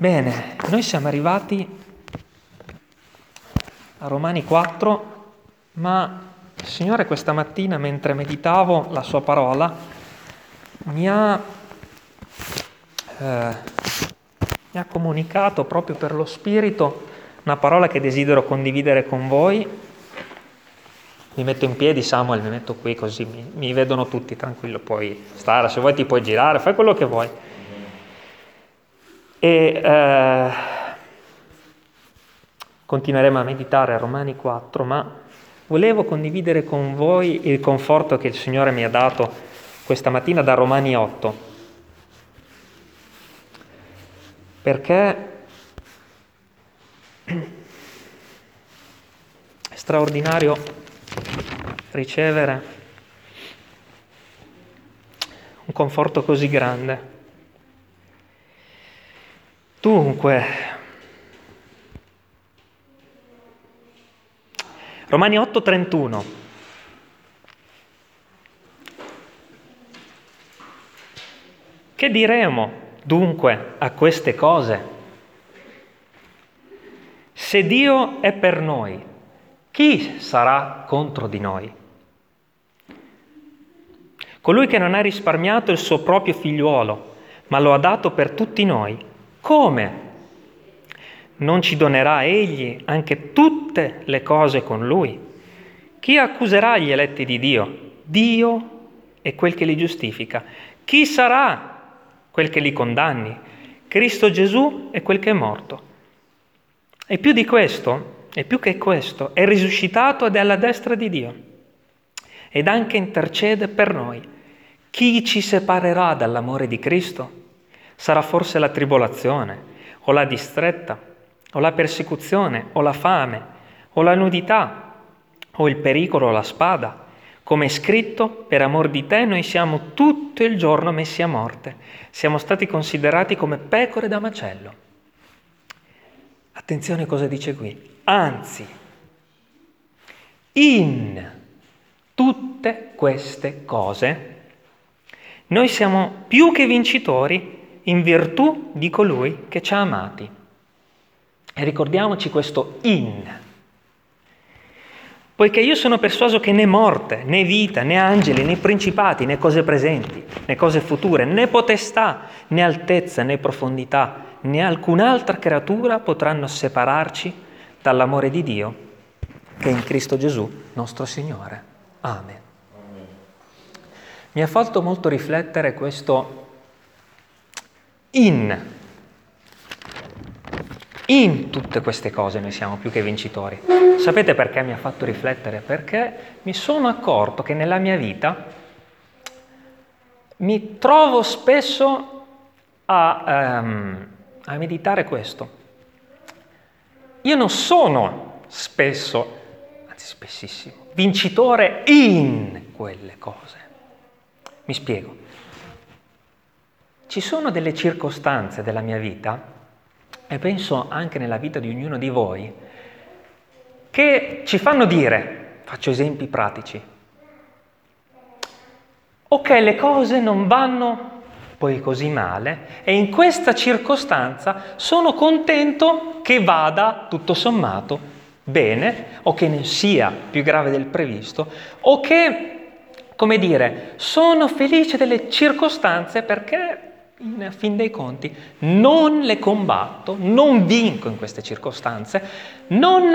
Bene, noi siamo arrivati a Romani 4, ma il Signore questa mattina mentre meditavo la sua parola mi ha, eh, mi ha comunicato proprio per lo Spirito una parola che desidero condividere con voi. Mi metto in piedi, Samuel, mi metto qui così mi, mi vedono tutti, tranquillo, puoi stare, se vuoi ti puoi girare, fai quello che vuoi. E eh, continueremo a meditare a Romani 4, ma volevo condividere con voi il conforto che il Signore mi ha dato questa mattina da Romani 8. Perché è straordinario ricevere un conforto così grande. Dunque, Romani 8:31. Che diremo dunque a queste cose? Se Dio è per noi, chi sarà contro di noi? Colui che non ha risparmiato il suo proprio figliuolo, ma lo ha dato per tutti noi come? Non ci donerà egli anche tutte le cose con lui? Chi accuserà gli eletti di Dio? Dio è quel che li giustifica. Chi sarà quel che li condanni? Cristo Gesù è quel che è morto. E più di questo, e più che questo, è risuscitato ed è alla destra di Dio. Ed anche intercede per noi. Chi ci separerà dall'amore di Cristo? Sarà forse la tribolazione, o la distretta, o la persecuzione, o la fame, o la nudità, o il pericolo, o la spada. Come è scritto, per amor di te noi siamo tutto il giorno messi a morte, siamo stati considerati come pecore da macello. Attenzione cosa dice qui. Anzi, in tutte queste cose noi siamo più che vincitori in virtù di colui che ci ha amati. E ricordiamoci questo in. Poiché io sono persuaso che né morte, né vita, né angeli, né principati, né cose presenti, né cose future, né potestà, né altezza, né profondità, né alcun'altra creatura potranno separarci dall'amore di Dio che è in Cristo Gesù, nostro Signore. Amen. Mi ha fatto molto riflettere questo in. In tutte queste cose noi siamo più che vincitori. Sapete perché mi ha fatto riflettere? Perché mi sono accorto che nella mia vita mi trovo spesso a, um, a meditare questo. Io non sono spesso, anzi spessissimo, vincitore in quelle cose. Mi spiego. Ci sono delle circostanze della mia vita, e penso anche nella vita di ognuno di voi, che ci fanno dire, faccio esempi pratici, ok, le cose non vanno poi così male e in questa circostanza sono contento che vada tutto sommato bene o che non sia più grave del previsto o che, come dire, sono felice delle circostanze perché in fin dei conti non le combatto, non vinco in queste circostanze, non,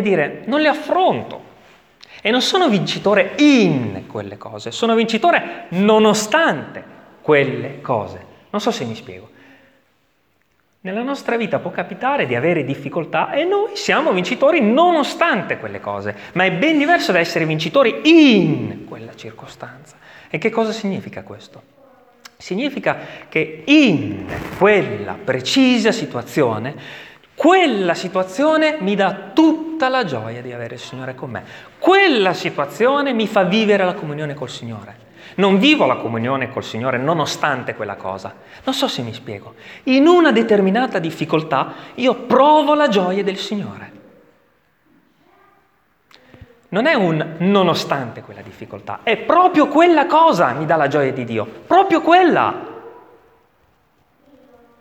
dire, non le affronto. E non sono vincitore in quelle cose, sono vincitore nonostante quelle cose. Non so se mi spiego. Nella nostra vita può capitare di avere difficoltà e noi siamo vincitori nonostante quelle cose, ma è ben diverso da essere vincitori in quella circostanza. E che cosa significa questo? Significa che in quella precisa situazione, quella situazione mi dà tutta la gioia di avere il Signore con me. Quella situazione mi fa vivere la comunione col Signore. Non vivo la comunione col Signore nonostante quella cosa. Non so se mi spiego. In una determinata difficoltà io provo la gioia del Signore. Non è un nonostante quella difficoltà, è proprio quella cosa mi dà la gioia di Dio, proprio quella.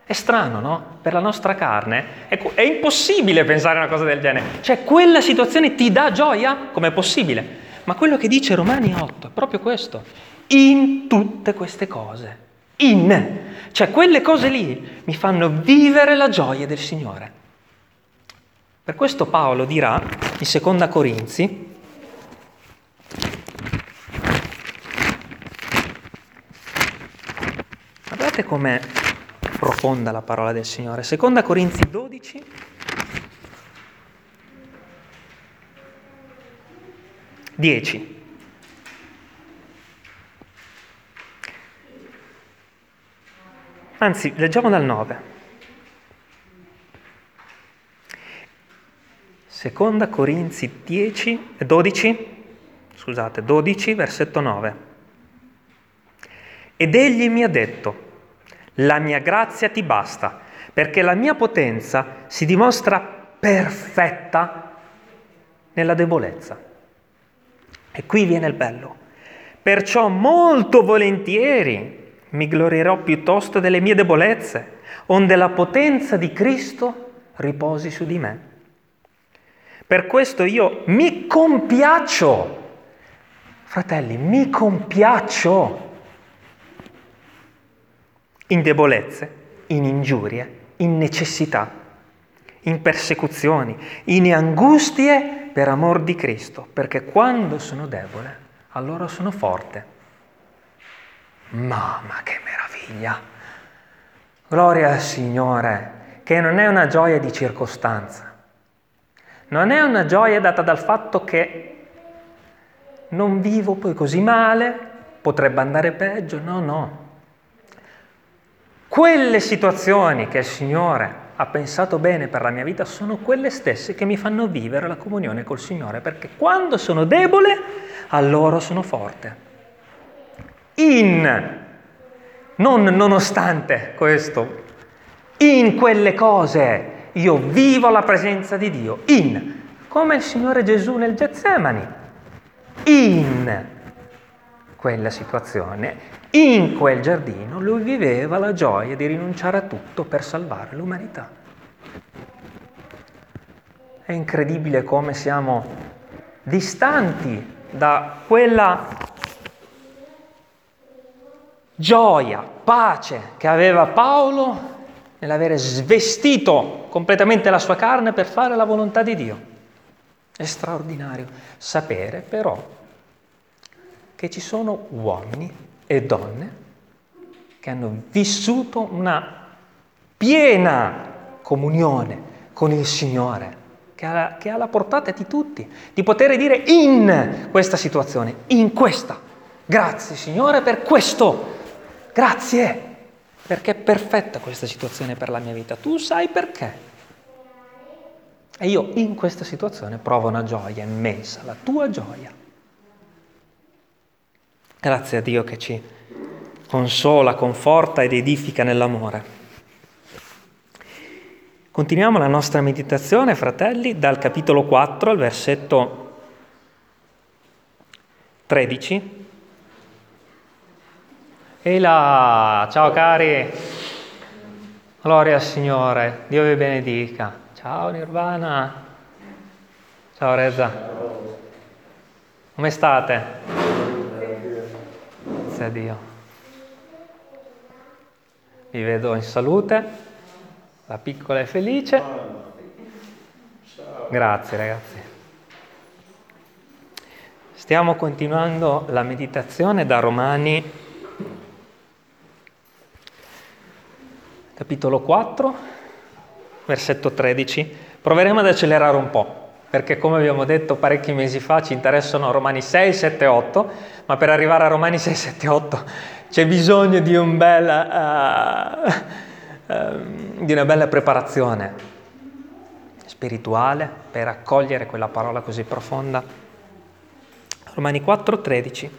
È strano, no? Per la nostra carne è, è impossibile pensare a una cosa del genere. Cioè, quella situazione ti dà gioia? Com'è possibile? Ma quello che dice Romani 8 è proprio questo. In tutte queste cose. In. Cioè, quelle cose lì mi fanno vivere la gioia del Signore. Per questo Paolo dirà in Seconda Corinzi, guardate com'è profonda la parola del Signore. Seconda Corinzi 12, Dieci. Anzi, leggiamo dal 9. Seconda Corinzi 10, 12, scusate, 12, versetto 9. Ed egli mi ha detto, la mia grazia ti basta, perché la mia potenza si dimostra perfetta nella debolezza. E qui viene il bello. Perciò molto volentieri mi glorierò piuttosto delle mie debolezze, onde la potenza di Cristo riposi su di me. Per questo io mi compiaccio, fratelli, mi compiaccio in debolezze, in ingiurie, in necessità, in persecuzioni, in angustie per amor di Cristo, perché quando sono debole, allora sono forte. Mamma che meraviglia! Gloria al Signore, che non è una gioia di circostanza, non è una gioia data dal fatto che non vivo poi così male, potrebbe andare peggio, no, no. Quelle situazioni che il Signore ha pensato bene per la mia vita sono quelle stesse che mi fanno vivere la comunione col Signore, perché quando sono debole, allora sono forte. In, non nonostante questo, in quelle cose io vivo la presenza di Dio. In, come il Signore Gesù nel Getsemani. In quella situazione in quel giardino lui viveva la gioia di rinunciare a tutto per salvare l'umanità. È incredibile come siamo distanti da quella gioia, pace che aveva Paolo nell'avere svestito completamente la sua carne per fare la volontà di Dio. È straordinario sapere però che ci sono uomini e donne che hanno vissuto una piena comunione con il Signore, che ha, che ha la portata di tutti, di poter dire in questa situazione, in questa. Grazie Signore per questo, grazie, perché è perfetta questa situazione per la mia vita. Tu sai perché. E io in questa situazione provo una gioia immensa, la tua gioia. Grazie a Dio che ci consola, conforta ed edifica nell'amore. Continuiamo la nostra meditazione, fratelli, dal capitolo 4 al versetto 13. E là, ciao cari, gloria al Signore, Dio vi benedica. Ciao Nirvana, ciao Reza, come state? Grazie a Dio. Vi vedo in salute, la piccola è felice. Grazie ragazzi. Stiamo continuando la meditazione da Romani, capitolo 4, versetto 13. Proveremo ad accelerare un po' perché come abbiamo detto parecchi mesi fa ci interessano Romani 6, 7, 8, ma per arrivare a Romani 6, 7, 8 c'è bisogno di, un bel, uh, uh, di una bella preparazione spirituale per accogliere quella parola così profonda. Romani 4, 13.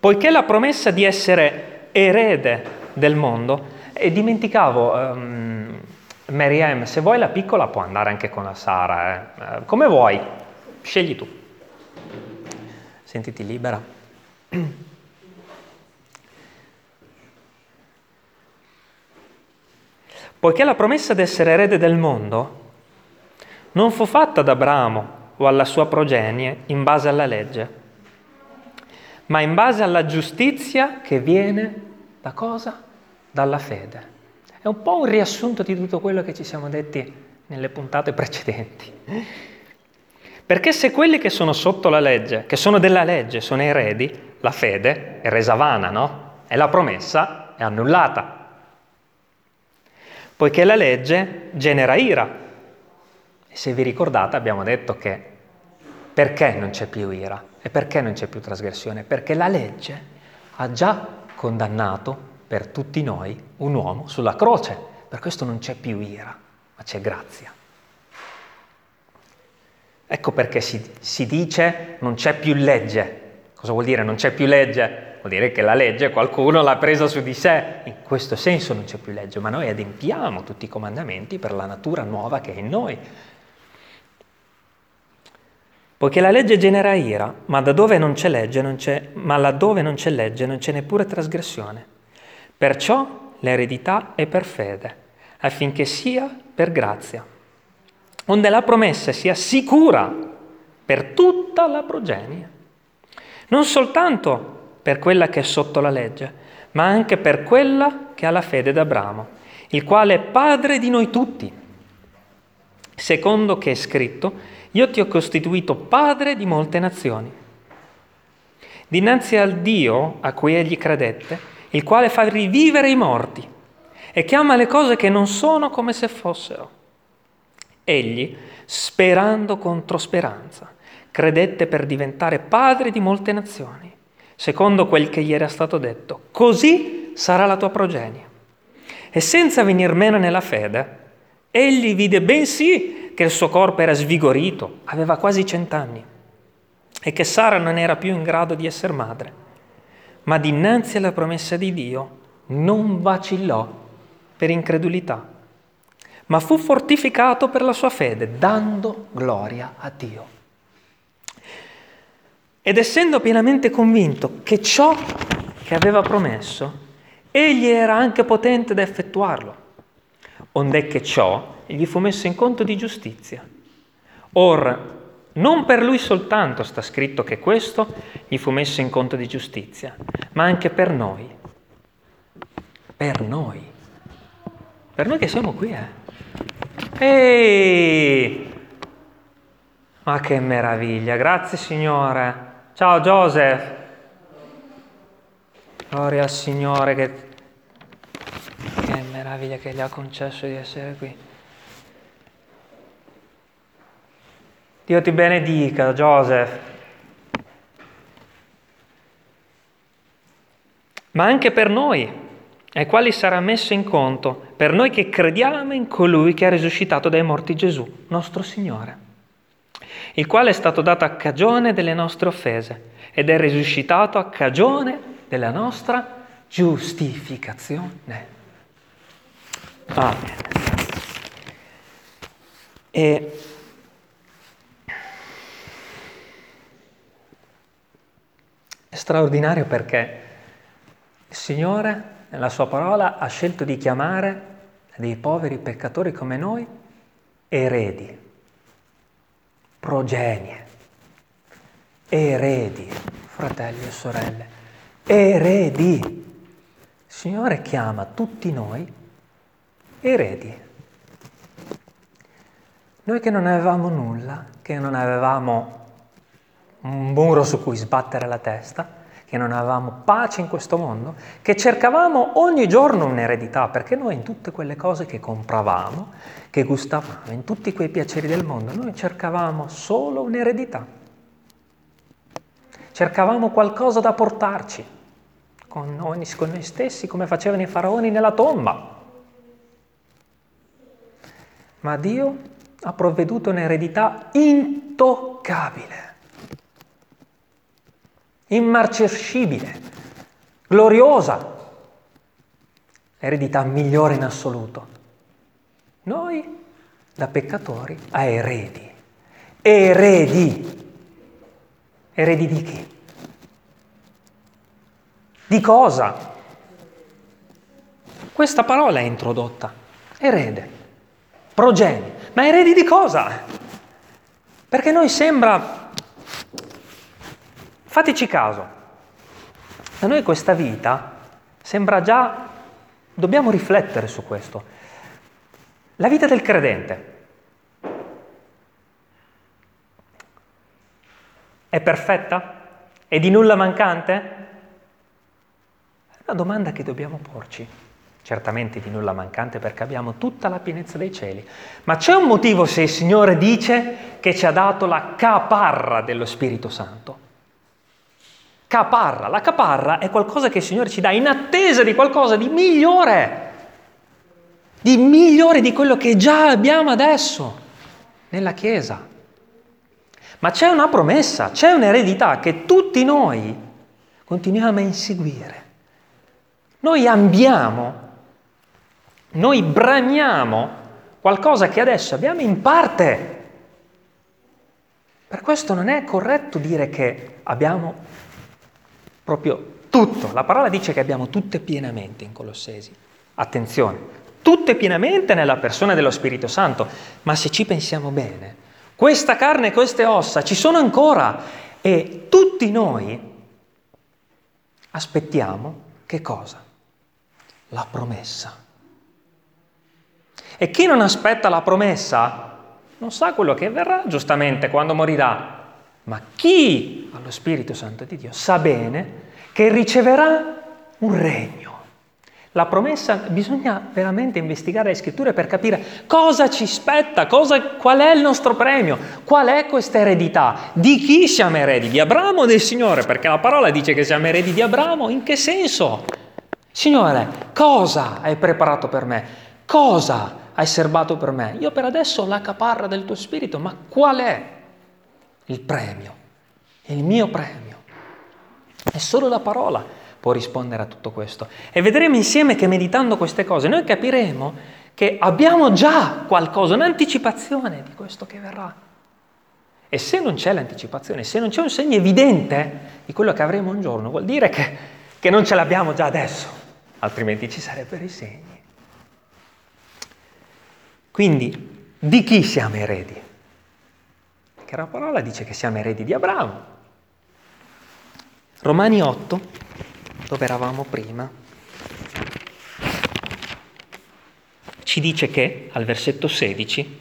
Poiché la promessa di essere erede del mondo, e dimenticavo... Um, Mary M, se vuoi la piccola può andare anche con la Sara, eh. eh. come vuoi, scegli tu. Sentiti libera. Poiché la promessa d'essere erede del mondo non fu fatta ad Abramo o alla sua progenie in base alla legge, ma in base alla giustizia che viene da cosa? Dalla fede. È un po' un riassunto di tutto quello che ci siamo detti nelle puntate precedenti. Perché se quelli che sono sotto la legge, che sono della legge, sono eredi, la fede è resa vana, no? E la promessa è annullata. Poiché la legge genera ira. E se vi ricordate abbiamo detto che perché non c'è più ira e perché non c'è più trasgressione? Perché la legge ha già condannato per tutti noi un uomo sulla croce. Per questo non c'è più ira, ma c'è grazia. Ecco perché si, si dice non c'è più legge. Cosa vuol dire non c'è più legge? Vuol dire che la legge qualcuno l'ha presa su di sé. In questo senso non c'è più legge, ma noi adempiamo tutti i comandamenti per la natura nuova che è in noi. Poiché la legge genera ira, ma, da dove non c'è legge, non c'è, ma laddove non c'è legge non c'è neppure trasgressione. Perciò l'eredità è per fede, affinché sia per grazia, onde la promessa sia sicura per tutta la progenie, non soltanto per quella che è sotto la legge, ma anche per quella che ha la fede d'Abramo, il quale è padre di noi tutti, secondo che è scritto, io ti ho costituito padre di molte nazioni. Dinanzi al Dio a cui egli credette, il quale fa rivivere i morti e chiama le cose che non sono come se fossero. Egli, sperando contro speranza, credette per diventare padre di molte nazioni, secondo quel che gli era stato detto. Così sarà la tua progenie. E senza venir meno nella fede, egli vide bensì che il suo corpo era svigorito, aveva quasi cent'anni, e che Sara non era più in grado di essere madre. Ma dinanzi alla promessa di Dio non vacillò per incredulità, ma fu fortificato per la sua fede, dando gloria a Dio. Ed essendo pienamente convinto che ciò che aveva promesso, egli era anche potente da effettuarlo, onde che ciò gli fu messo in conto di giustizia. Or, non per lui soltanto sta scritto che questo gli fu messo in conto di giustizia, ma anche per noi. Per noi. Per noi che siamo qui, eh. Ehi! Ma che meraviglia, grazie Signore. Ciao Joseph. Gloria al Signore che, che meraviglia che gli ha concesso di essere qui. Dio ti benedica, Joseph. Ma anche per noi, ai quali sarà messo in conto, per noi che crediamo in colui che ha risuscitato dai morti Gesù, nostro Signore, il quale è stato dato a cagione delle nostre offese ed è risuscitato a cagione della nostra giustificazione. Amen. E Straordinario perché il Signore, nella sua parola, ha scelto di chiamare dei poveri peccatori come noi eredi, progenie, eredi, fratelli e sorelle, eredi. Il Signore chiama tutti noi eredi. Noi che non avevamo nulla, che non avevamo un muro su cui sbattere la testa, che non avevamo pace in questo mondo, che cercavamo ogni giorno un'eredità, perché noi in tutte quelle cose che compravamo, che gustavamo, in tutti quei piaceri del mondo, noi cercavamo solo un'eredità. Cercavamo qualcosa da portarci con noi, con noi stessi, come facevano i faraoni nella tomba. Ma Dio ha provveduto un'eredità intoccabile immarcescibile, gloriosa, eredità migliore in assoluto. Noi da peccatori a eredi. Eredi. Eredi di chi? Di cosa? Questa parola è introdotta. Erede, progenie. Ma eredi di cosa? Perché noi sembra... Fateci caso, a noi questa vita sembra già... Dobbiamo riflettere su questo. La vita del credente è perfetta? È di nulla mancante? È una domanda che dobbiamo porci. Certamente di nulla mancante perché abbiamo tutta la pienezza dei cieli. Ma c'è un motivo se il Signore dice che ci ha dato la caparra dello Spirito Santo? Caparra. La caparra è qualcosa che il Signore ci dà in attesa di qualcosa di migliore, di migliore di quello che già abbiamo adesso nella Chiesa. Ma c'è una promessa, c'è un'eredità che tutti noi continuiamo a inseguire. Noi ambiamo, noi bramiamo qualcosa che adesso abbiamo in parte. Per questo non è corretto dire che abbiamo proprio tutto. La parola dice che abbiamo tutte pienamente in Colossesi. Attenzione, tutte pienamente nella persona dello Spirito Santo, ma se ci pensiamo bene, questa carne e queste ossa ci sono ancora e tutti noi aspettiamo che cosa? La promessa. E chi non aspetta la promessa non sa quello che verrà giustamente quando morirà. Ma chi ha lo Spirito Santo di Dio sa bene che riceverà un regno la promessa, bisogna veramente investigare le scritture per capire cosa ci spetta, cosa, qual è il nostro premio, qual è questa eredità, di chi siamo eredi, di Abramo o del Signore, perché la parola dice che siamo eredi di Abramo, in che senso? Signore, cosa hai preparato per me? Cosa hai serbato per me? Io per adesso ho la caparra del tuo spirito, ma qual è il premio? Il mio premio? È solo la parola può rispondere a tutto questo. E vedremo insieme che meditando queste cose noi capiremo che abbiamo già qualcosa, un'anticipazione di questo che verrà. E se non c'è l'anticipazione, se non c'è un segno evidente di quello che avremo un giorno, vuol dire che, che non ce l'abbiamo già adesso, altrimenti ci sarebbero i segni. Quindi, di chi siamo eredi? Perché la parola dice che siamo eredi di Abramo. Romani 8, dove eravamo prima, ci dice che al versetto 16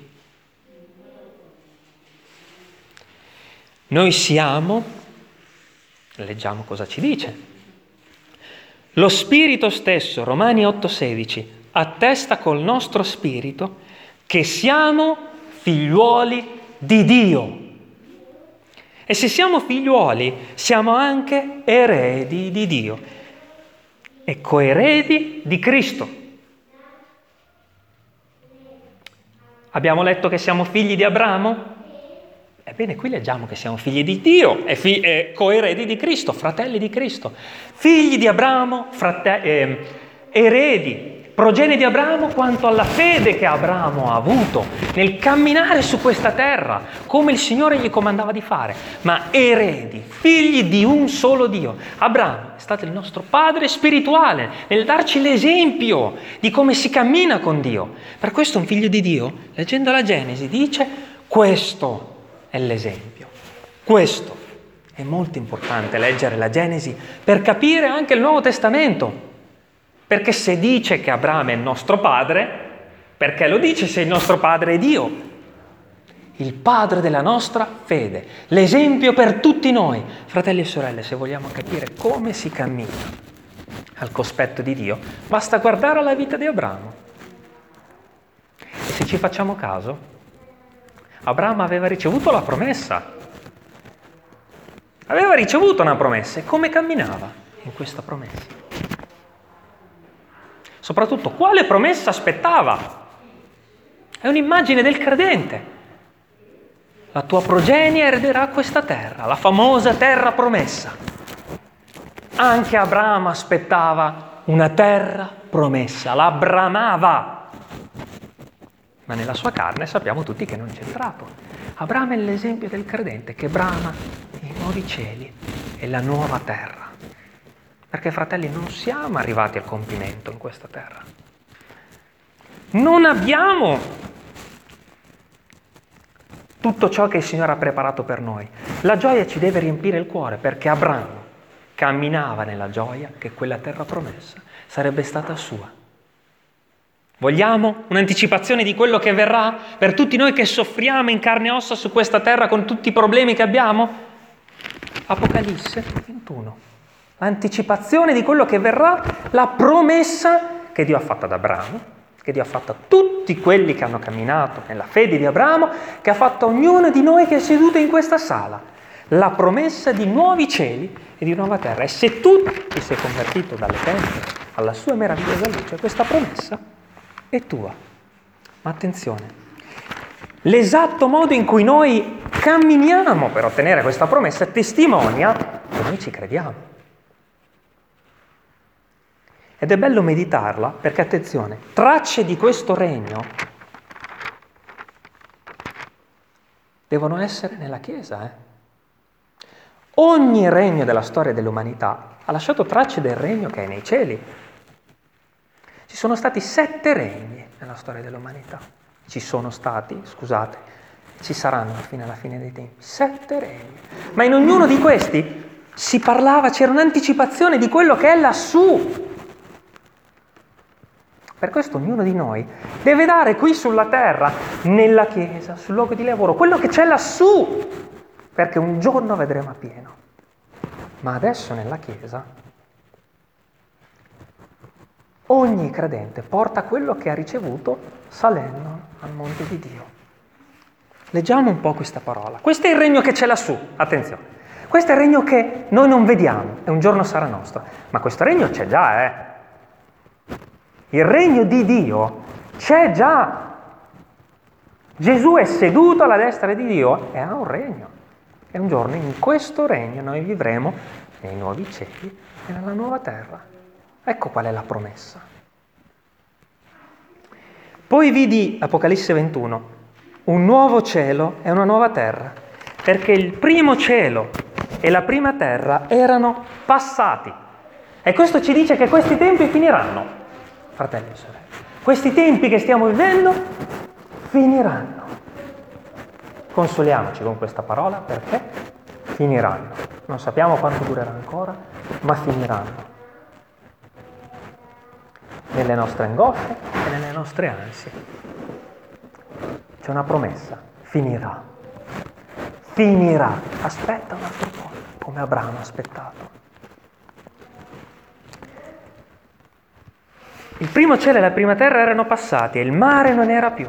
noi siamo, leggiamo cosa ci dice, lo spirito stesso, Romani 8:16, attesta col nostro spirito che siamo figliuoli di Dio. E se siamo figliuoli, siamo anche eredi di Dio e coeredi di Cristo. Abbiamo letto che siamo figli di Abramo? Ebbene, qui leggiamo che siamo figli di Dio e, fi- e coeredi di Cristo, fratelli di Cristo. Figli di Abramo, frate- eh, eredi progenie di Abramo quanto alla fede che Abramo ha avuto nel camminare su questa terra, come il Signore gli comandava di fare, ma eredi, figli di un solo Dio. Abramo è stato il nostro padre spirituale nel darci l'esempio di come si cammina con Dio. Per questo un figlio di Dio, leggendo la Genesi, dice questo è l'esempio, questo. È molto importante leggere la Genesi per capire anche il Nuovo Testamento. Perché se dice che Abramo è il nostro padre, perché lo dice se il nostro padre è Dio? Il padre della nostra fede, l'esempio per tutti noi. Fratelli e sorelle, se vogliamo capire come si cammina al cospetto di Dio, basta guardare la vita di Abramo. E se ci facciamo caso, Abramo aveva ricevuto la promessa. Aveva ricevuto una promessa e come camminava in questa promessa? Soprattutto, quale promessa aspettava? È un'immagine del credente. La tua progenie erederà questa terra, la famosa terra promessa. Anche Abramo aspettava una terra promessa, la bramava. Ma nella sua carne sappiamo tutti che non c'è entrato. Abramo è l'esempio del credente che brama i nuovi cieli e la nuova terra. Perché fratelli non siamo arrivati al compimento in questa terra. Non abbiamo tutto ciò che il Signore ha preparato per noi. La gioia ci deve riempire il cuore perché Abramo camminava nella gioia che quella terra promessa sarebbe stata sua. Vogliamo un'anticipazione di quello che verrà per tutti noi che soffriamo in carne e ossa su questa terra con tutti i problemi che abbiamo? Apocalisse 21. L'anticipazione di quello che verrà, la promessa che Dio ha fatto ad Abramo, che Dio ha fatto a tutti quelli che hanno camminato nella fede di Abramo, che ha fatto a ognuno di noi che è seduto in questa sala, la promessa di nuovi cieli e di nuova terra. E se tu ti sei convertito dalle tenebre alla sua meravigliosa luce, questa promessa è tua. Ma attenzione, l'esatto modo in cui noi camminiamo per ottenere questa promessa testimonia che noi ci crediamo. Ed è bello meditarla perché, attenzione, tracce di questo regno devono essere nella Chiesa. Eh? Ogni regno della storia dell'umanità ha lasciato tracce del regno che è nei cieli. Ci sono stati sette regni nella storia dell'umanità. Ci sono stati, scusate, ci saranno fino alla fine dei tempi, sette regni. Ma in ognuno di questi si parlava, c'era un'anticipazione di quello che è lassù. Per questo ognuno di noi deve dare qui sulla terra, nella chiesa, sul luogo di lavoro, quello che c'è lassù perché un giorno vedremo a pieno. Ma adesso nella Chiesa ogni credente porta quello che ha ricevuto salendo al monte di Dio. Leggiamo un po' questa parola. Questo è il regno che c'è lassù, attenzione. Questo è il regno che noi non vediamo e un giorno sarà nostro, ma questo regno c'è già, eh. Il regno di Dio c'è già. Gesù è seduto alla destra di Dio e ha un regno. E un giorno in questo regno noi vivremo nei nuovi cieli e nella nuova terra. Ecco qual è la promessa. Poi vidi, Apocalisse 21, un nuovo cielo e una nuova terra, perché il primo cielo e la prima terra erano passati. E questo ci dice che questi tempi finiranno, fratelli e sorelle. Questi tempi che stiamo vivendo finiranno. Consoliamoci con questa parola perché finiranno. Non sappiamo quanto durerà ancora, ma finiranno. Nelle nostre angosce e nelle nostre ansie. C'è una promessa, finirà. Finirà. Aspetta un altro po', come Abramo ha aspettato. Il primo cielo e la prima terra erano passati e il mare non era più.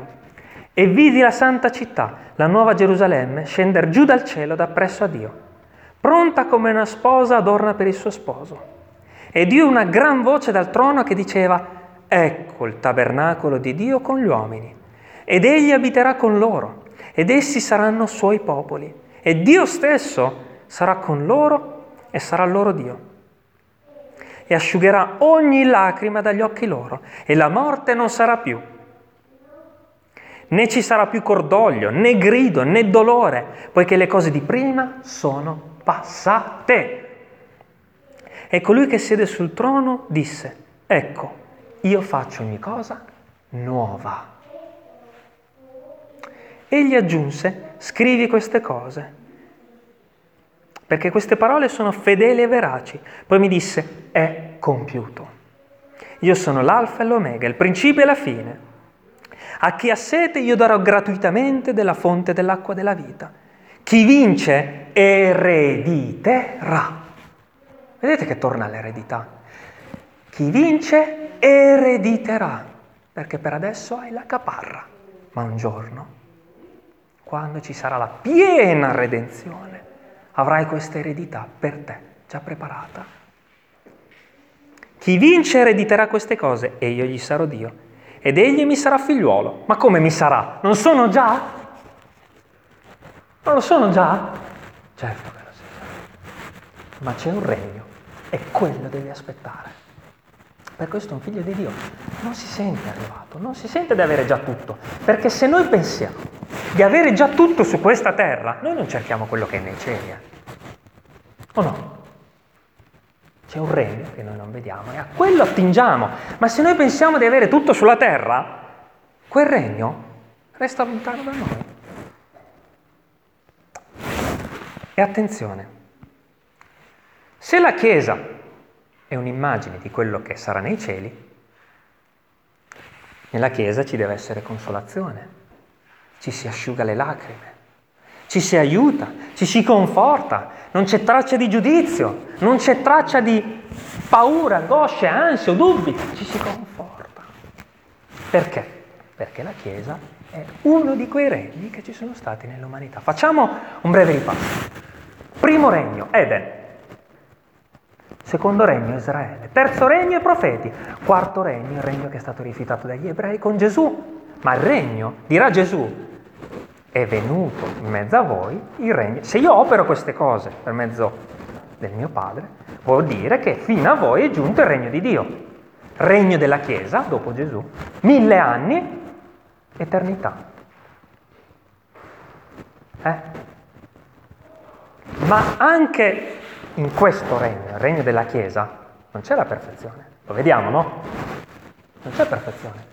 E vidi la santa città, la nuova Gerusalemme, scendere giù dal cielo da presso a Dio, pronta come una sposa adorna per il suo sposo. Ed io una gran voce dal trono che diceva, ecco il tabernacolo di Dio con gli uomini, ed egli abiterà con loro, ed essi saranno suoi popoli, e Dio stesso sarà con loro e sarà loro Dio. E asciugherà ogni lacrima dagli occhi loro, e la morte non sarà più né ci sarà più cordoglio, né grido, né dolore, poiché le cose di prima sono passate. E colui che siede sul trono disse, ecco, io faccio ogni cosa nuova. Egli aggiunse, scrivi queste cose, perché queste parole sono fedeli e veraci. Poi mi disse, è compiuto. Io sono l'alfa e l'omega, il principio e la fine. A chi ha sete io darò gratuitamente della fonte dell'acqua della vita. Chi vince erediterà. Vedete che torna all'eredità. Chi vince erediterà, perché per adesso hai la caparra, ma un giorno, quando ci sarà la piena redenzione, avrai questa eredità per te, già preparata. Chi vince erediterà queste cose e io gli sarò Dio ed egli mi sarà figliuolo. Ma come mi sarà? Non sono già? Non lo sono già? Certo che lo sei. Ma c'è un regno e quello devi aspettare. Per questo un figlio di Dio non si sente arrivato, non si sente di avere già tutto, perché se noi pensiamo di avere già tutto su questa terra, noi non cerchiamo quello che è nei cieli. Eh. O no? C'è un regno che noi non vediamo e a quello attingiamo. Ma se noi pensiamo di avere tutto sulla terra, quel regno resta lontano da noi. E attenzione, se la Chiesa è un'immagine di quello che sarà nei cieli, nella Chiesa ci deve essere consolazione, ci si asciuga le lacrime, ci si aiuta, ci si conforta, non c'è traccia di giudizio, non c'è traccia di paura, angoscia, ansia dubbi, ci si conforta. Perché? Perché la Chiesa è uno di quei regni che ci sono stati nell'umanità. Facciamo un breve ripasso. Primo regno, Eden. Secondo regno, Israele. Terzo regno, i profeti. Quarto regno, il regno che è stato rifiutato dagli ebrei con Gesù. Ma il regno, dirà Gesù, è venuto in mezzo a voi il regno. Se io opero queste cose per mezzo del mio Padre, vuol dire che fino a voi è giunto il regno di Dio. Regno della Chiesa, dopo Gesù, mille anni, eternità. Eh? Ma anche in questo regno, il regno della Chiesa, non c'è la perfezione. Lo vediamo, no? Non c'è perfezione.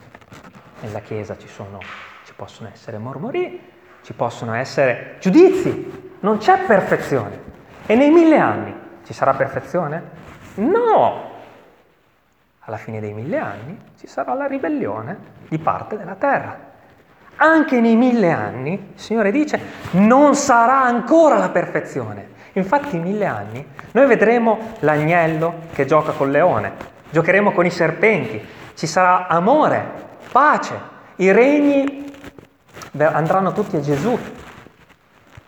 Nella Chiesa ci, sono, ci possono essere mormori, ci possono essere giudizi, non c'è perfezione. E nei mille anni ci sarà perfezione? No! Alla fine dei mille anni ci sarà la ribellione di parte della terra. Anche nei mille anni, il Signore dice, non sarà ancora la perfezione. Infatti in mille anni noi vedremo l'agnello che gioca col leone, giocheremo con i serpenti, ci sarà amore, pace, i regni andranno tutti a Gesù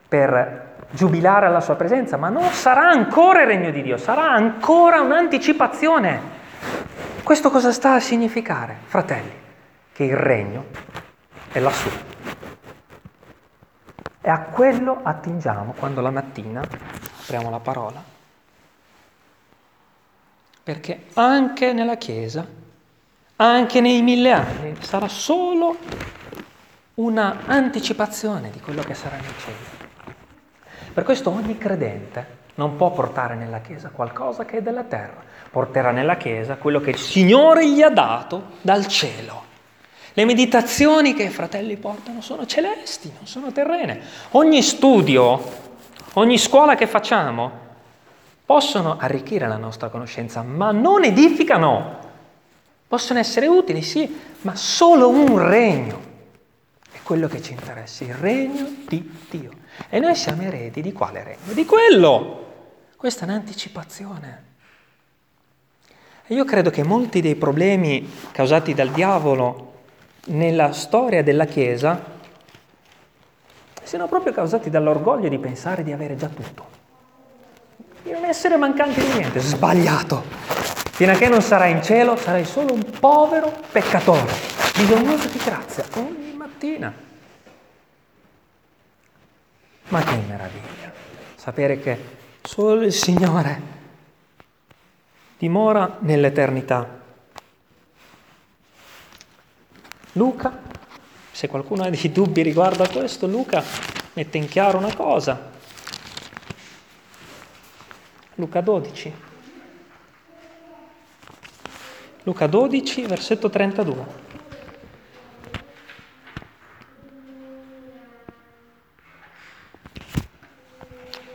per giubilare alla sua presenza, ma non sarà ancora il regno di Dio, sarà ancora un'anticipazione. Questo cosa sta a significare, fratelli? Che il regno è lassù. E a quello attingiamo quando la mattina apriamo la parola. Perché anche nella Chiesa, anche nei mille anni, sarà solo una anticipazione di quello che sarà nei cieli. Per questo ogni credente non può portare nella Chiesa qualcosa che è della terra, porterà nella Chiesa quello che il Signore gli ha dato dal cielo. Le meditazioni che i fratelli portano sono celesti, non sono terrene. Ogni studio, ogni scuola che facciamo possono arricchire la nostra conoscenza, ma non edificano. Possono essere utili, sì, ma solo un regno quello che ci interessa, il regno di Dio. E noi siamo eredi di quale regno? Di quello! Questa è un'anticipazione. E io credo che molti dei problemi causati dal diavolo nella storia della Chiesa siano proprio causati dall'orgoglio di pensare di avere già tutto, di non essere mancanti di niente, sbagliato. Fino a che non sarai in cielo sarai solo un povero peccatore, bisognoso di grazia mattina. Ma che meraviglia sapere che solo il Signore dimora nell'eternità. Luca, se qualcuno ha dei dubbi riguardo a questo, Luca mette in chiaro una cosa. Luca 12. Luca 12, versetto 32.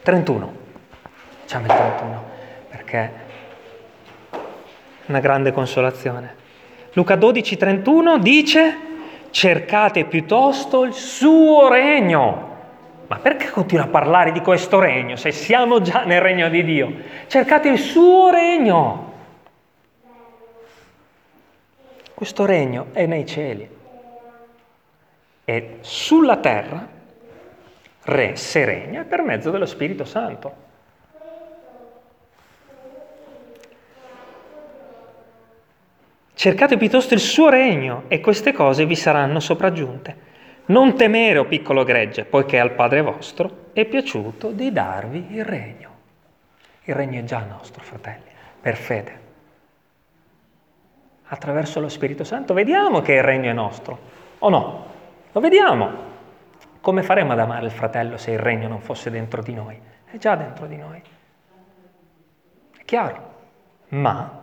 31. Diciamo il 31 perché è una grande consolazione. Luca 12, 31 dice cercate piuttosto il suo regno. Ma perché continua a parlare di questo regno se siamo già nel regno di Dio? Cercate il suo regno. Questo regno è nei cieli. E sulla terra Re se regna per mezzo dello Spirito Santo. Cercate piuttosto il suo regno e queste cose vi saranno sopraggiunte. Non temere, o piccolo gregge, poiché al Padre vostro è piaciuto di darvi il regno. Il regno è già nostro, fratelli, per fede. Attraverso lo Spirito Santo vediamo che il regno è nostro, o no? Lo vediamo. Come faremo ad amare il fratello se il regno non fosse dentro di noi? È già dentro di noi. È chiaro. Ma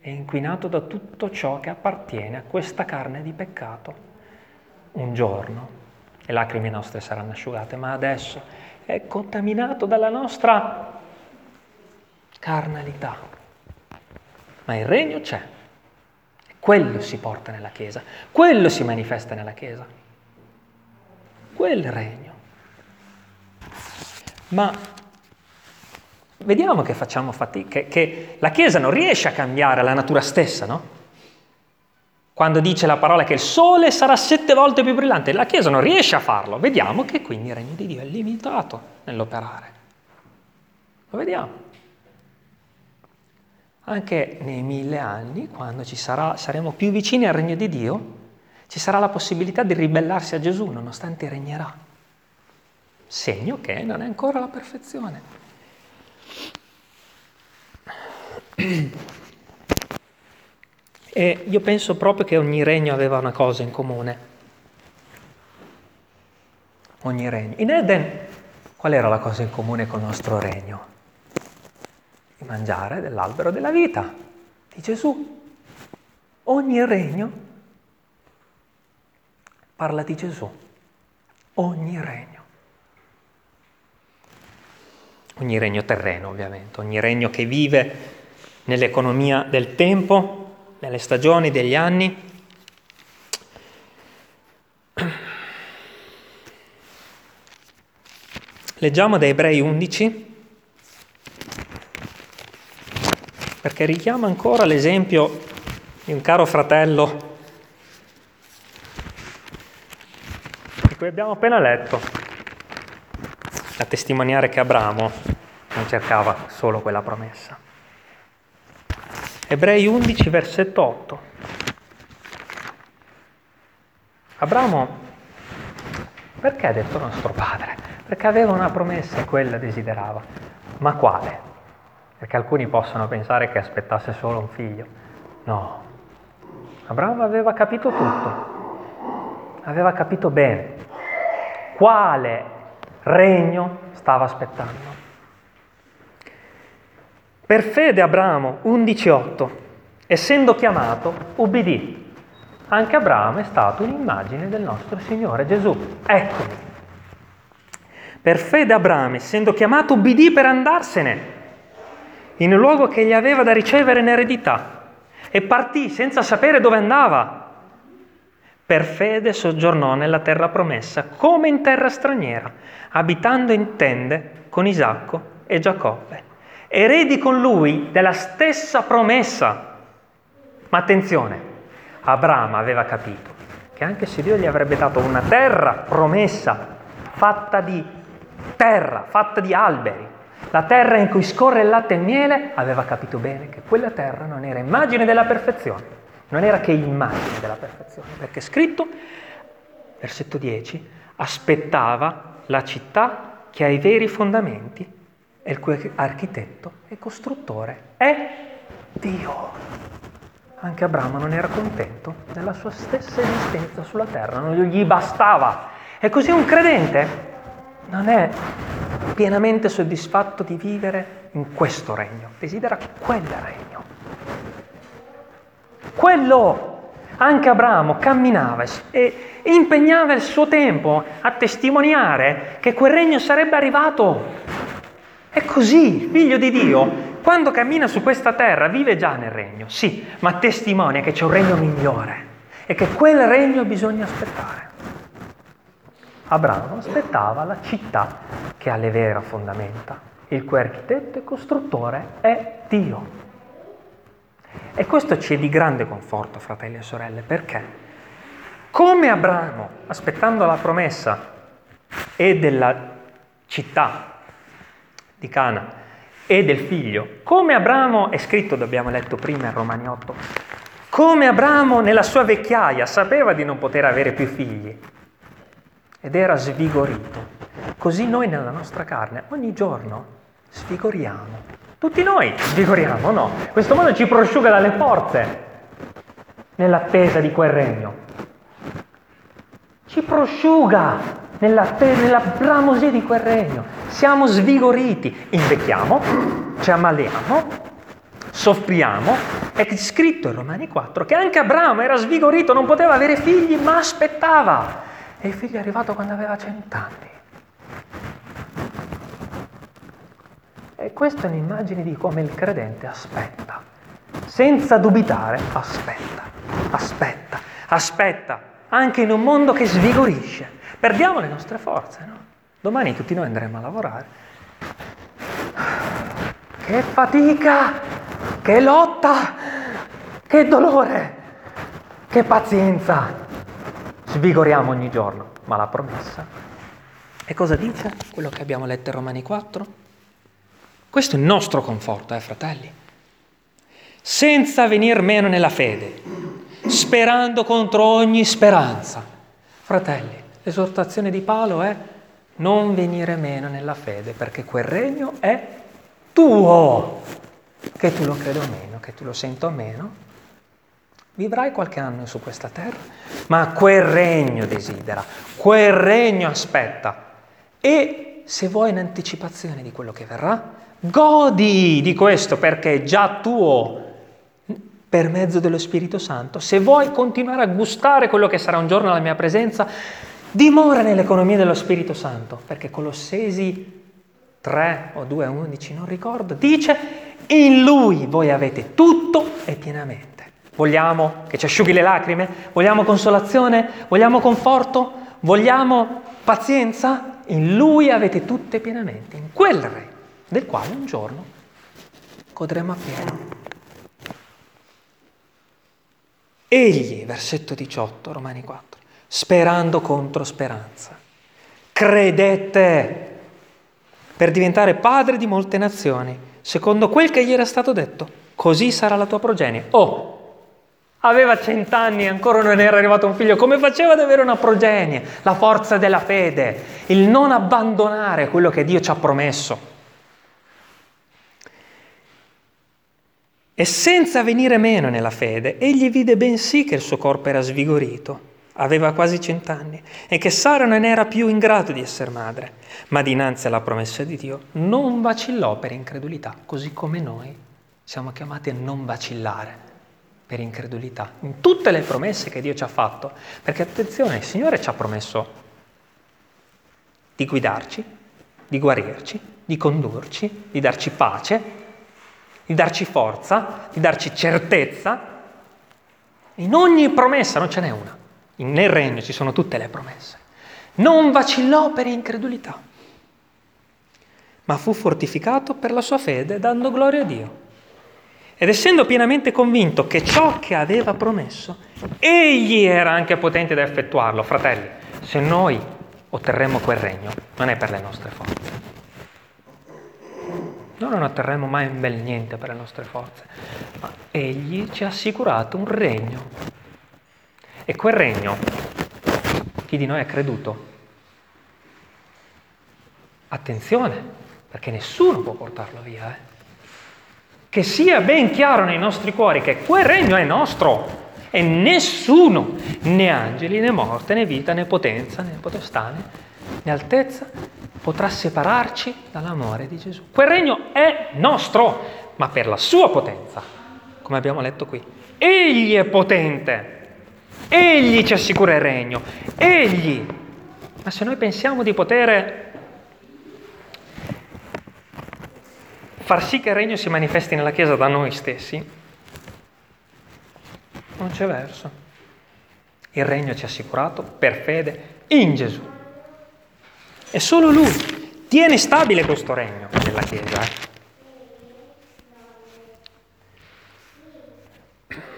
è inquinato da tutto ciò che appartiene a questa carne di peccato. un giorno le lacrime nostre saranno asciugate, ma adesso è contaminato dalla nostra carnalità. Ma il regno c'è. Quello si porta nella Chiesa, quello si manifesta nella Chiesa. Quel regno. Ma vediamo che facciamo fatica, che, la Chiesa non riesce a cambiare la natura stessa, no? Quando dice la parola che il sole sarà sette volte più brillante, la Chiesa non riesce a farlo. Vediamo che quindi il regno di Dio è limitato nell'operare. Lo vediamo. Anche nei mille anni, quando sarà, saremo più vicini al regno di Dio, ci sarà la possibilità di ribellarsi a Gesù, nonostante regnerà. Segno che non è ancora la perfezione. E io penso proprio che ogni regno aveva una cosa in comune. Ogni regno. In Eden, qual era la cosa in comune con il nostro regno? Di mangiare dell'albero della vita di Gesù. Ogni regno parla di Gesù. Ogni regno. Ogni regno terreno, ovviamente, ogni regno che vive nell'economia del tempo, nelle stagioni, degli anni. Leggiamo da Ebrei 11, perché richiama ancora l'esempio di un caro fratello di cui abbiamo appena letto, a testimoniare che Abramo non cercava solo quella promessa. Ebrei 11, versetto 8. Abramo, perché ha detto nostro padre? Perché aveva una promessa e quella desiderava. Ma quale? Perché alcuni possono pensare che aspettasse solo un figlio. No, Abramo aveva capito tutto, aveva capito bene quale regno stava aspettando. Per fede Abramo, 11.8, essendo chiamato, ubbidì. Anche Abramo è stato un'immagine del nostro Signore Gesù. Eccomi. Per fede Abramo, essendo chiamato, ubbidì per andarsene in un luogo che gli aveva da ricevere in eredità e partì senza sapere dove andava. Per fede soggiornò nella terra promessa, come in terra straniera, abitando in tende con Isacco e Giacobbe eredi con lui della stessa promessa. Ma attenzione, Abramo aveva capito che anche se Dio gli avrebbe dato una terra promessa, fatta di terra, fatta di alberi, la terra in cui scorre il latte e il miele, aveva capito bene che quella terra non era immagine della perfezione, non era che immagine della perfezione, perché scritto, versetto 10, aspettava la città che ha i veri fondamenti e il cui architetto e costruttore è Dio. Anche Abramo non era contento della sua stessa esistenza sulla terra, non gli bastava. E così un credente non è pienamente soddisfatto di vivere in questo regno, desidera quel regno. Quello anche Abramo camminava e impegnava il suo tempo a testimoniare che quel regno sarebbe arrivato è così, figlio di Dio, quando cammina su questa terra vive già nel regno, sì, ma testimonia che c'è un regno migliore e che quel regno bisogna aspettare. Abramo aspettava la città che ha le vere fondamenta, il cui architetto e costruttore è Dio. E questo ci è di grande conforto, fratelli e sorelle, perché come Abramo, aspettando la promessa e della città di Cana e del figlio, come Abramo, è scritto, abbiamo letto prima in Romani 8, come Abramo nella sua vecchiaia sapeva di non poter avere più figli ed era svigorito. Così noi nella nostra carne ogni giorno svigoriamo. Tutti noi svigoriamo, no? Questo mondo ci prosciuga dalle forze nell'attesa di quel regno. Ci prosciuga nella, nella bramosia di quel regno. Siamo svigoriti, invecchiamo, ci ammaliamo, soffriamo È scritto in Romani 4 che anche Abramo era svigorito, non poteva avere figli, ma aspettava. E il figlio è arrivato quando aveva cent'anni. E questa è un'immagine di come il credente aspetta. Senza dubitare, aspetta, aspetta, aspetta, anche in un mondo che svigorisce. Perdiamo le nostre forze, no? Domani tutti noi andremo a lavorare. Che fatica, che lotta, che dolore, che pazienza. Svigoriamo ogni giorno, ma la promessa. E cosa dice quello che abbiamo letto in Romani 4? Questo è il nostro conforto, eh fratelli. Senza venir meno nella fede, sperando contro ogni speranza. Fratelli, l'esortazione di Paolo è non venire meno nella fede, perché quel regno è tuo. Che tu lo credo meno, che tu lo sento meno. Vivrai qualche anno su questa terra, ma quel regno desidera, quel regno aspetta. E se vuoi in anticipazione di quello che verrà, godi di questo perché è già tuo per mezzo dello Spirito Santo. Se vuoi continuare a gustare quello che sarà un giorno la mia presenza, dimora nell'economia dello Spirito Santo, perché Colossesi 3 o 2 a 11, non ricordo, dice in lui voi avete tutto e pienamente. Vogliamo che ci asciughi le lacrime? Vogliamo consolazione? Vogliamo conforto? Vogliamo pazienza? In lui avete tutto e pienamente, in quel re, del quale un giorno godremo appieno. Egli, versetto 18, Romani 4, sperando contro speranza, credette per diventare padre di molte nazioni, secondo quel che gli era stato detto, così sarà la tua progenie. Oh, aveva cent'anni e ancora non era arrivato un figlio, come faceva ad avere una progenie? La forza della fede, il non abbandonare quello che Dio ci ha promesso. E senza venire meno nella fede, egli vide bensì che il suo corpo era svigorito, aveva quasi cent'anni, e che Sara non era più in grado di essere madre, ma dinanzi alla promessa di Dio non vacillò per incredulità, così come noi siamo chiamati a non vacillare per incredulità in tutte le promesse che Dio ci ha fatto, perché attenzione, il Signore ci ha promesso di guidarci, di guarirci, di condurci, di darci pace, di darci forza, di darci certezza. In ogni promessa non ce n'è una. Nel regno ci sono tutte le promesse. Non vacillò per incredulità, ma fu fortificato per la sua fede dando gloria a Dio. Ed essendo pienamente convinto che ciò che aveva promesso, egli era anche potente da effettuarlo. Fratelli, se noi otterremo quel regno, non è per le nostre forze, noi non otterremo mai un bel niente per le nostre forze, ma Egli ci ha assicurato un regno. E quel regno, chi di noi ha creduto? Attenzione, perché nessuno può portarlo via. Eh? Che sia ben chiaro nei nostri cuori che quel regno è nostro e nessuno, né angeli, né morte, né vita, né potenza, né potestà, né altezza, potrà separarci dall'amore di Gesù. Quel regno è nostro, ma per la sua potenza, come abbiamo letto qui. Egli è potente, egli ci assicura il regno, egli. Ma se noi pensiamo di poter far sì che il regno si manifesti nella Chiesa da noi stessi, non c'è verso. Il regno ci è assicurato per fede in Gesù. È solo lui. Tiene stabile questo regno nella Chiesa. Eh?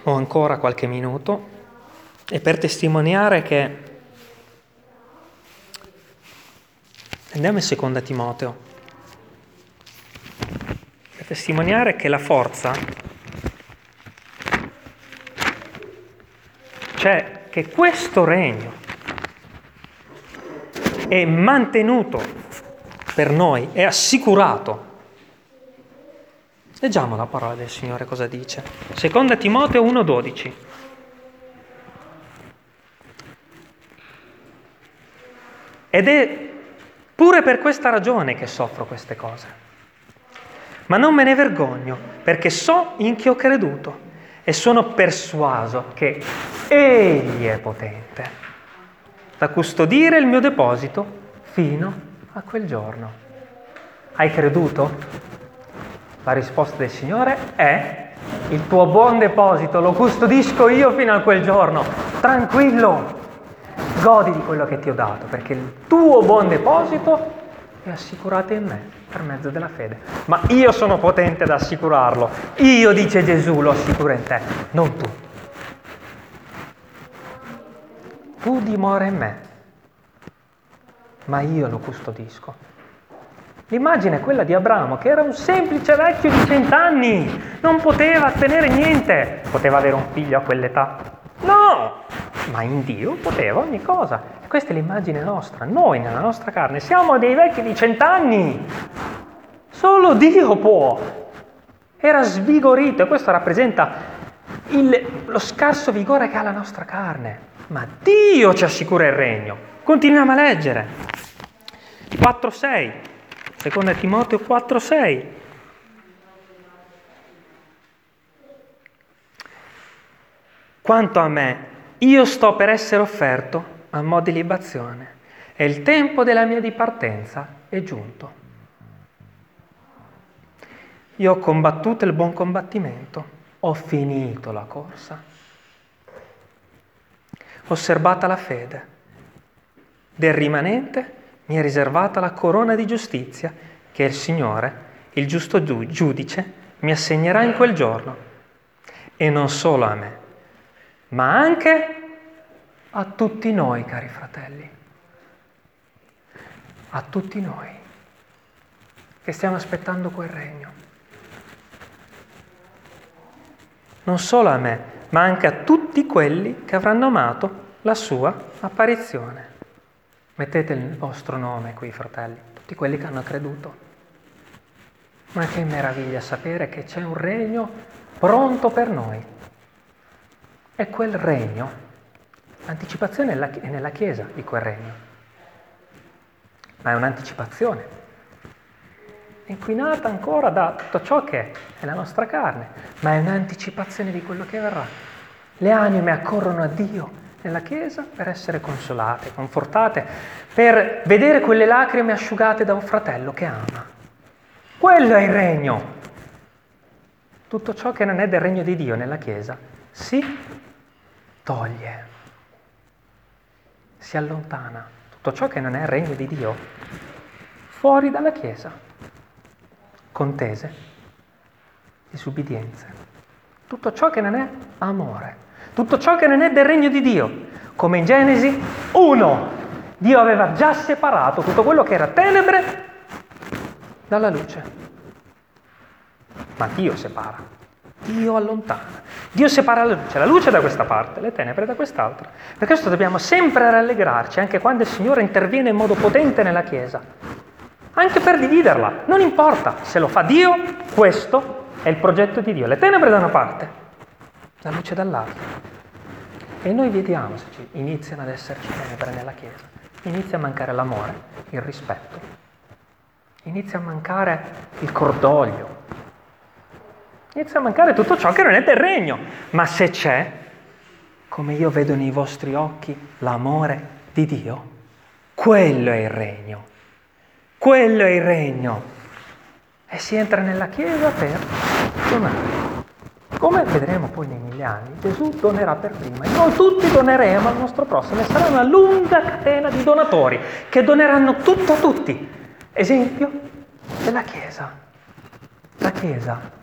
Ho ancora qualche minuto e per testimoniare che... Andiamo in seconda Timoteo. Per testimoniare che la forza cioè che questo regno è mantenuto per noi, è assicurato. Leggiamo la parola del Signore cosa dice. Seconda Timoteo 1,12. Ed è pure per questa ragione che soffro queste cose. Ma non me ne vergogno, perché so in chi ho creduto e sono persuaso che Egli è potente da custodire il mio deposito fino a quel giorno. Hai creduto? La risposta del Signore è il tuo buon deposito lo custodisco io fino a quel giorno. Tranquillo, godi di quello che ti ho dato, perché il tuo buon deposito è assicurato in me per mezzo della fede. Ma io sono potente ad assicurarlo. Io, dice Gesù, lo assicuro in te, non tu. Tu dimora in me, ma io lo custodisco. L'immagine è quella di Abramo, che era un semplice vecchio di cent'anni, non poteva ottenere niente. Poteva avere un figlio a quell'età? No! Ma in Dio poteva ogni cosa. E questa è l'immagine nostra. Noi, nella nostra carne, siamo dei vecchi di cent'anni. Solo Dio può. Era svigorito e questo rappresenta il, lo scarso vigore che ha la nostra carne. Ma Dio ci assicura il regno. Continuiamo a leggere. 4-6. Seconda Timoteo 4:6. Quanto a me, io sto per essere offerto a mo' di libazione e il tempo della mia dipartenza è giunto. Io ho combattuto il buon combattimento, ho finito la corsa, osservata la fede del rimanente mi è riservata la corona di giustizia che il Signore, il giusto giudice, mi assegnerà in quel giorno. E non solo a me, ma anche a tutti noi, cari fratelli. A tutti noi che stiamo aspettando quel regno. Non solo a me, ma anche a tutti quelli che avranno amato la sua apparizione. Mettete il vostro nome qui, fratelli, tutti quelli che hanno creduto. Ma che meraviglia sapere che c'è un regno pronto per noi. E quel regno, l'anticipazione è nella Chiesa di quel regno, ma è un'anticipazione, inquinata ancora da tutto ciò che è la nostra carne, ma è un'anticipazione di quello che verrà. Le anime accorrono a Dio nella Chiesa per essere consolate, confortate, per vedere quelle lacrime asciugate da un fratello che ama. Quello è il regno. Tutto ciò che non è del regno di Dio nella Chiesa si toglie, si allontana. Tutto ciò che non è il regno di Dio fuori dalla Chiesa. Contese, disubbidienze. Tutto ciò che non è amore tutto ciò che non è del regno di Dio. Come in Genesi 1, Dio aveva già separato tutto quello che era tenebre dalla luce. Ma Dio separa, Dio allontana, Dio separa la luce, la luce da questa parte, le tenebre da quest'altra. Per questo dobbiamo sempre rallegrarci, anche quando il Signore interviene in modo potente nella Chiesa, anche per dividerla. Non importa, se lo fa Dio, questo è il progetto di Dio. Le tenebre da una parte, la luce dall'altra. E noi vediamo se ci iniziano ad esserci tenebre nella Chiesa, inizia a mancare l'amore, il rispetto, inizia a mancare il cordoglio, inizia a mancare tutto ciò che non è del regno. Ma se c'è, come io vedo nei vostri occhi, l'amore di Dio, quello è il regno. Quello è il regno. E si entra nella Chiesa per donare. Come vedremo poi nei mille anni, Gesù donerà per prima e noi tutti doneremo al nostro prossimo e sarà una lunga catena di donatori che doneranno tutto a tutti. Esempio della Chiesa. La Chiesa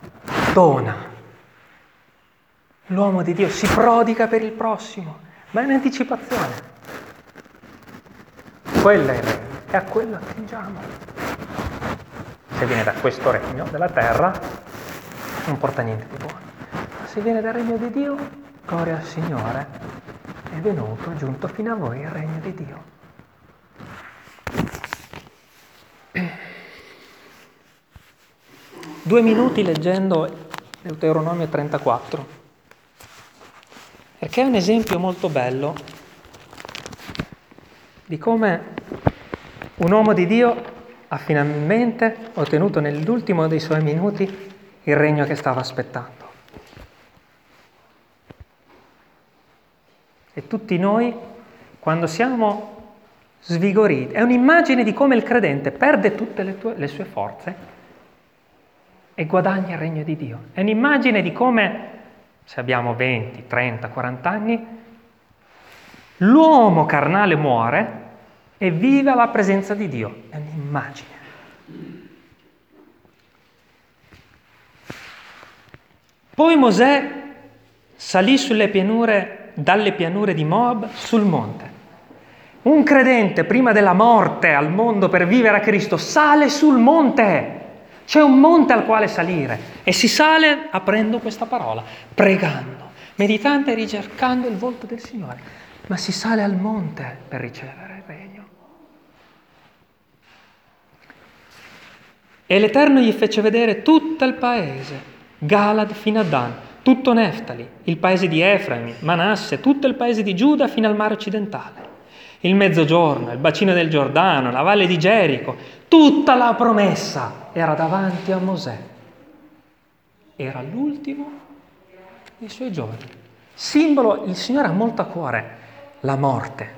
dona. L'uomo di Dio si prodiga per il prossimo, ma è un'anticipazione. Quella è il regno e a quello attingiamo. Se viene da questo regno della terra, non porta niente di buono se viene dal regno di Dio, gloria al Signore, è venuto, è giunto fino a voi il regno di Dio. Due minuti leggendo Deuteronomio 34, perché è un esempio molto bello di come un uomo di Dio ha finalmente ottenuto nell'ultimo dei suoi minuti il regno che stava aspettando. E tutti noi, quando siamo svigoriti, è un'immagine di come il credente perde tutte le, tue, le sue forze e guadagna il regno di Dio. È un'immagine di come, se abbiamo 20, 30, 40 anni, l'uomo carnale muore e vive alla presenza di Dio. È un'immagine. Poi Mosè salì pianure, dalle pianure di Moab sul monte. Un credente prima della morte al mondo per vivere a Cristo sale sul monte. C'è un monte al quale salire e si sale aprendo questa parola, pregando, meditando e ricercando il volto del Signore. Ma si sale al monte per ricevere il regno. E l'Eterno gli fece vedere tutto il paese, Galad fino a Dan, tutto Neftali, il paese di Efraim, Manasse, tutto il paese di Giuda fino al mare occidentale, il mezzogiorno, il bacino del Giordano, la valle di Gerico, tutta la promessa era davanti a Mosè. Era l'ultimo dei suoi giorni. Simbolo, il Signore ha molto a cuore la morte,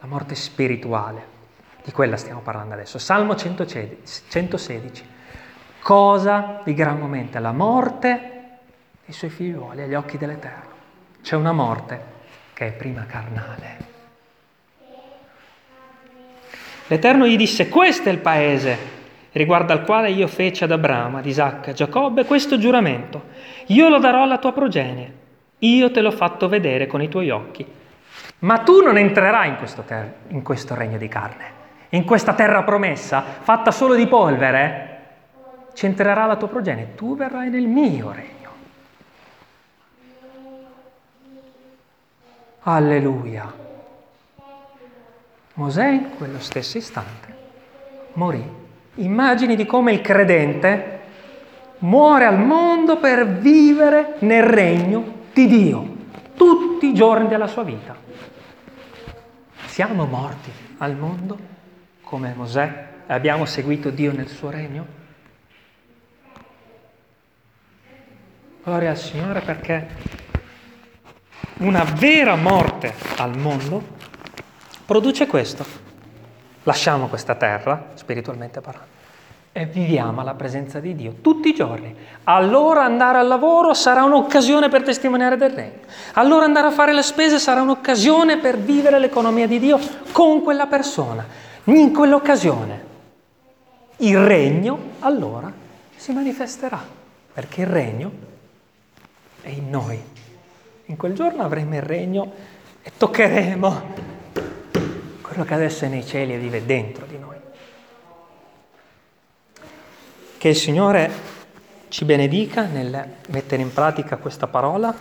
la morte spirituale. Di quella stiamo parlando adesso. Salmo 116. Cosa di gran momento? La morte dei suoi figliuoli agli occhi dell'Eterno. C'è una morte che è prima carnale. L'Eterno gli disse, questo è il paese riguardo al quale io feci ad Abramo, ad Isacco, a Giacobbe questo giuramento. Io lo darò alla tua progenie, io te l'ho fatto vedere con i tuoi occhi. Ma tu non entrerai in questo, ter- in questo regno di carne in questa terra promessa, fatta solo di polvere, ci entrerà la tua progenie, tu verrai nel mio regno. Alleluia. Mosè in quello stesso istante morì. Immagini di come il credente muore al mondo per vivere nel regno di Dio tutti i giorni della sua vita. Siamo morti al mondo come Mosè e abbiamo seguito Dio nel suo regno? Gloria al Signore perché una vera morte al mondo produce questo. Lasciamo questa terra, spiritualmente parlando, e viviamo alla presenza di Dio tutti i giorni. Allora andare al lavoro sarà un'occasione per testimoniare del regno. Allora andare a fare le spese sarà un'occasione per vivere l'economia di Dio con quella persona in quell'occasione il regno allora si manifesterà, perché il regno è in noi. In quel giorno avremo il regno e toccheremo quello che adesso è nei cieli e vive dentro di noi. Che il Signore ci benedica nel mettere in pratica questa parola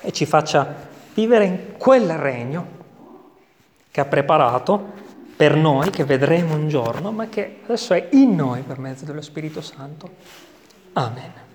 e ci faccia vivere in quel regno che ha preparato per noi, che vedremo un giorno, ma che adesso è in noi per mezzo dello Spirito Santo. Amen.